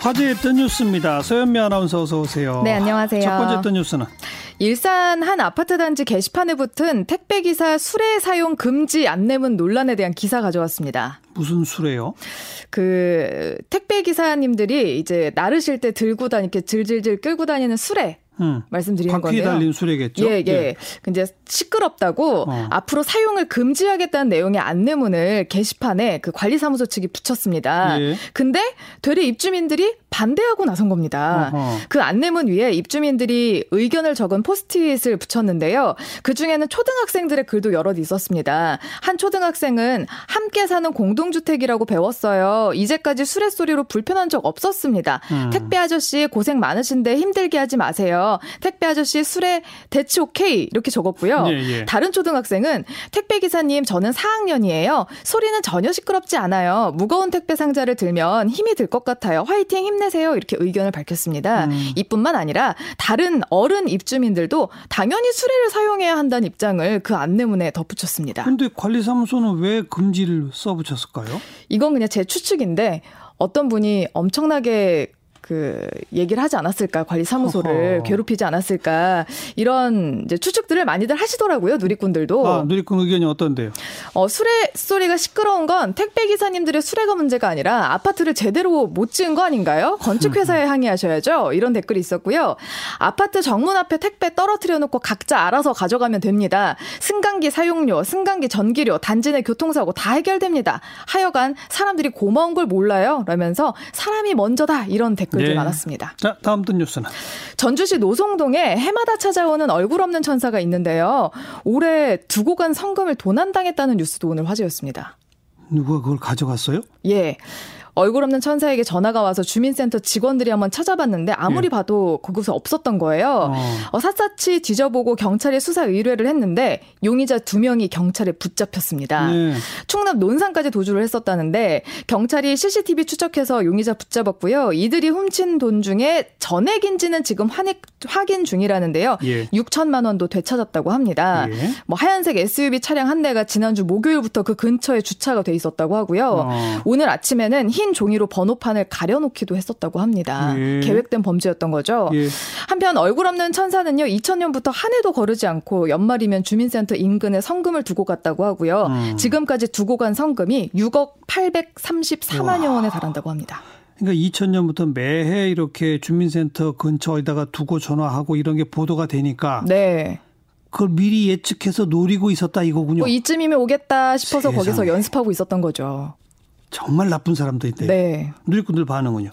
화제했던 뉴스입니다. 서현미 아나운서 어서 오세요. 네, 안녕하세요. 첫 번째 했던 뉴스는 일산 한 아파트 단지 게시판에 붙은 택배 기사 수레 사용 금지 안내문 논란에 대한 기사 가져왔습니다. 무슨 수레요? 그 택배 기사님들이 이제 나르실 때 들고 다니게 질질질 끌고 다니는 수레 음. 말씀드리는 건데요. 바퀴 달린 수레겠죠. 예, 예. 예. 근데 시끄럽다고 어. 앞으로 사용을 금지하겠다는 내용의 안내문을 게시판에 그 관리사무소 측이 붙였습니다. 예. 근데 되레 입주민들이 반대하고 나선 겁니다. 어허. 그 안내문 위에 입주민들이 의견을 적은 포스트잇을 붙였는데요. 그 중에는 초등학생들의 글도 여럿 있었습니다. 한 초등학생은 함께 사는 공동주택이라고 배웠어요. 이제까지 수레소리로 불편한 적 없었습니다. 음. 택배 아저씨 고생 많으신데 힘들게 하지 마세요. 택배 아저씨 수레 대치 오케이 이렇게 적었고요. 예, 예. 다른 초등학생은 택배 기사님 저는 4학년이에요. 소리는 전혀 시끄럽지 않아요. 무거운 택배 상자를 들면 힘이 들 것 같아요. 화이팅 힘 힘내세요. 이렇게 의견을 밝혔습니다. 음. 이뿐만 아니라 다른 어른 입주민들도 당연히 수레를 사용해야 한다는 입장을 그 안내문에 덧붙였습니다. 근데 관리사무소는 왜 금지를 써붙였을까요? 이건 그냥 제 추측인데 어떤 분이 엄청나게 그 얘기를 하지 않았을까 관리 사무소를 어허. 괴롭히지 않았을까 이런 이제 추측들을 많이들 하시더라고요 누리꾼들도. 아 누리꾼 의견이 어떤데요? 어 수레 소리가 시끄러운 건 택배 기사님들의 수레가 문제가 아니라 아파트를 제대로 못 지은 거 아닌가요? 건축 회사에 항의하셔야죠. 이런 댓글이 있었고요. 아파트 정문 앞에 택배 떨어뜨려 놓고 각자 알아서 가져가면 됩니다. 승강기 사용료, 승강기 전기료, 단지 내 교통사고 다 해결됩니다. 하여간 사람들이 고마운 걸 몰라요. 라면서 사람이 먼저다 이런 댓글 댓글들 네. 많았습니다. 자, 다음 뜬 뉴스는 전주시 노송동에 해마다 찾아오는 얼굴 없는 천사가 있는데요. 올해 두고 간 성금을 도난당했다는 뉴스도 오늘 화제였습니다. 누가 그걸 가져갔어요? 예. 얼굴 없는 천사에게 전화가 와서 주민센터 직원들이 한번 찾아봤는데 아무리 예. 봐도 거기서 없었던 거예요. 어. 어, 샅샅이 뒤져보고 경찰에 수사 의뢰를 했는데 용의자 두 명이 경찰에 붙잡혔습니다. 예. 충남 논산까지 도주를 했었다는데 경찰이 CCTV 추적해서 용의자 붙잡았고요. 이들이 훔친 돈 중에 전액인지는 지금 환액, 확인 중이라는데요. 예. 6천만 원도 되찾았다고 합니다. 예. 뭐 하얀색 SUV 차량 한 대가 지난주 목요일부터 그 근처에 주차가 돼 있었다고 하고요. 어. 오늘 아침에는 흰 종이로 번호판을 가려놓기도 했었다고 합니다. 예. 계획된 범죄였던 거죠. 예. 한편 얼굴 없는 천사는요, 2000년부터 한 해도 거르지 않고 연말이면 주민센터 인근에 성금을 두고 갔다고 하고요. 음. 지금까지 두고 간 성금이 6억 834만여 원에 달한다고 합니다. 그러니까 2000년부터 매해 이렇게 주민센터 근처에다가 두고 전화하고 이런 게 보도가 되니까 네. 그걸 미리 예측해서 노리고 있었다 이거군요. 뭐 이쯤이면 오겠다 싶어서 세상에. 거기서 연습하고 있었던 거죠. 정말 나쁜 사람도 있대요. 네. 누리꾼들 반응은요?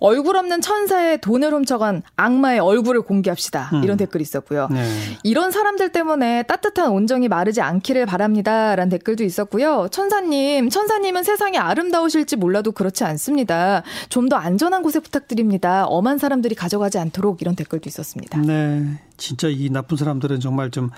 얼굴 없는 천사의 돈을 훔쳐간 악마의 얼굴을 공개합시다. 음. 이런 댓글이 있었고요. 네. 이런 사람들 때문에 따뜻한 온정이 마르지 않기를 바랍니다. 라는 댓글도 있었고요. 천사님, 천사님은 세상이 아름다우실지 몰라도 그렇지 않습니다. 좀 더 안전한 곳에 부탁드립니다. 엄한 사람들이 가져가지 않도록 이런 댓글도 있었습니다. 네. 진짜 이 나쁜 사람들은 정말 좀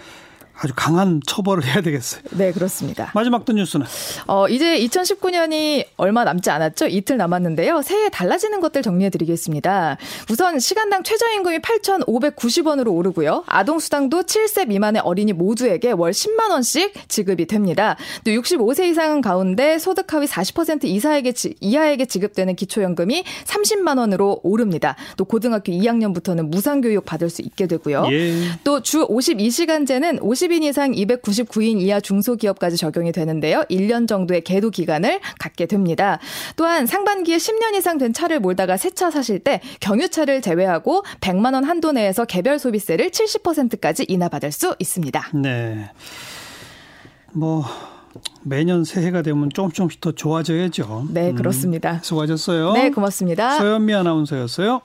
아주 강한 처벌을 해야 되겠어요. 네, 그렇습니다. 마지막 또 뉴스는? 어, 이제 2019년이 얼마 남지 않았죠? 이틀 남았는데요. 새해 달라지는 것들 정리해 드리겠습니다. 우선 시간당 최저임금이 8,590원으로 오르고요. 아동 수당도 7세 미만의 어린이 모두에게 월 10만 원씩 지급이 됩니다. 또 65세 이상 가운데 소득 하위 40% 이사에게 이하에게 지급되는 기초연금이 30만 원으로 오릅니다. 또 고등학교 2학년부터는 무상 교육 받을 수 있게 되고요. 예. 또주 52시간제는 50 50인 이상 299인 이하 중소기업까지 적용이 되는데요. 1년 정도의 계도 기간을 갖게 됩니다. 또한 상반기에 10년 이상 된 차를 몰다가 새 차 사실 때 경유차를 제외하고 100만 원 한도 내에서 개별 소비세를 70%까지 인하받을 수 있습니다. 네. 뭐 매년 새해가 되면 조금 조금씩 더 좋아져야죠. 네, 그렇습니다. 음, 수고하셨어요. 네, 고맙습니다. 서현미 아나운서였어요.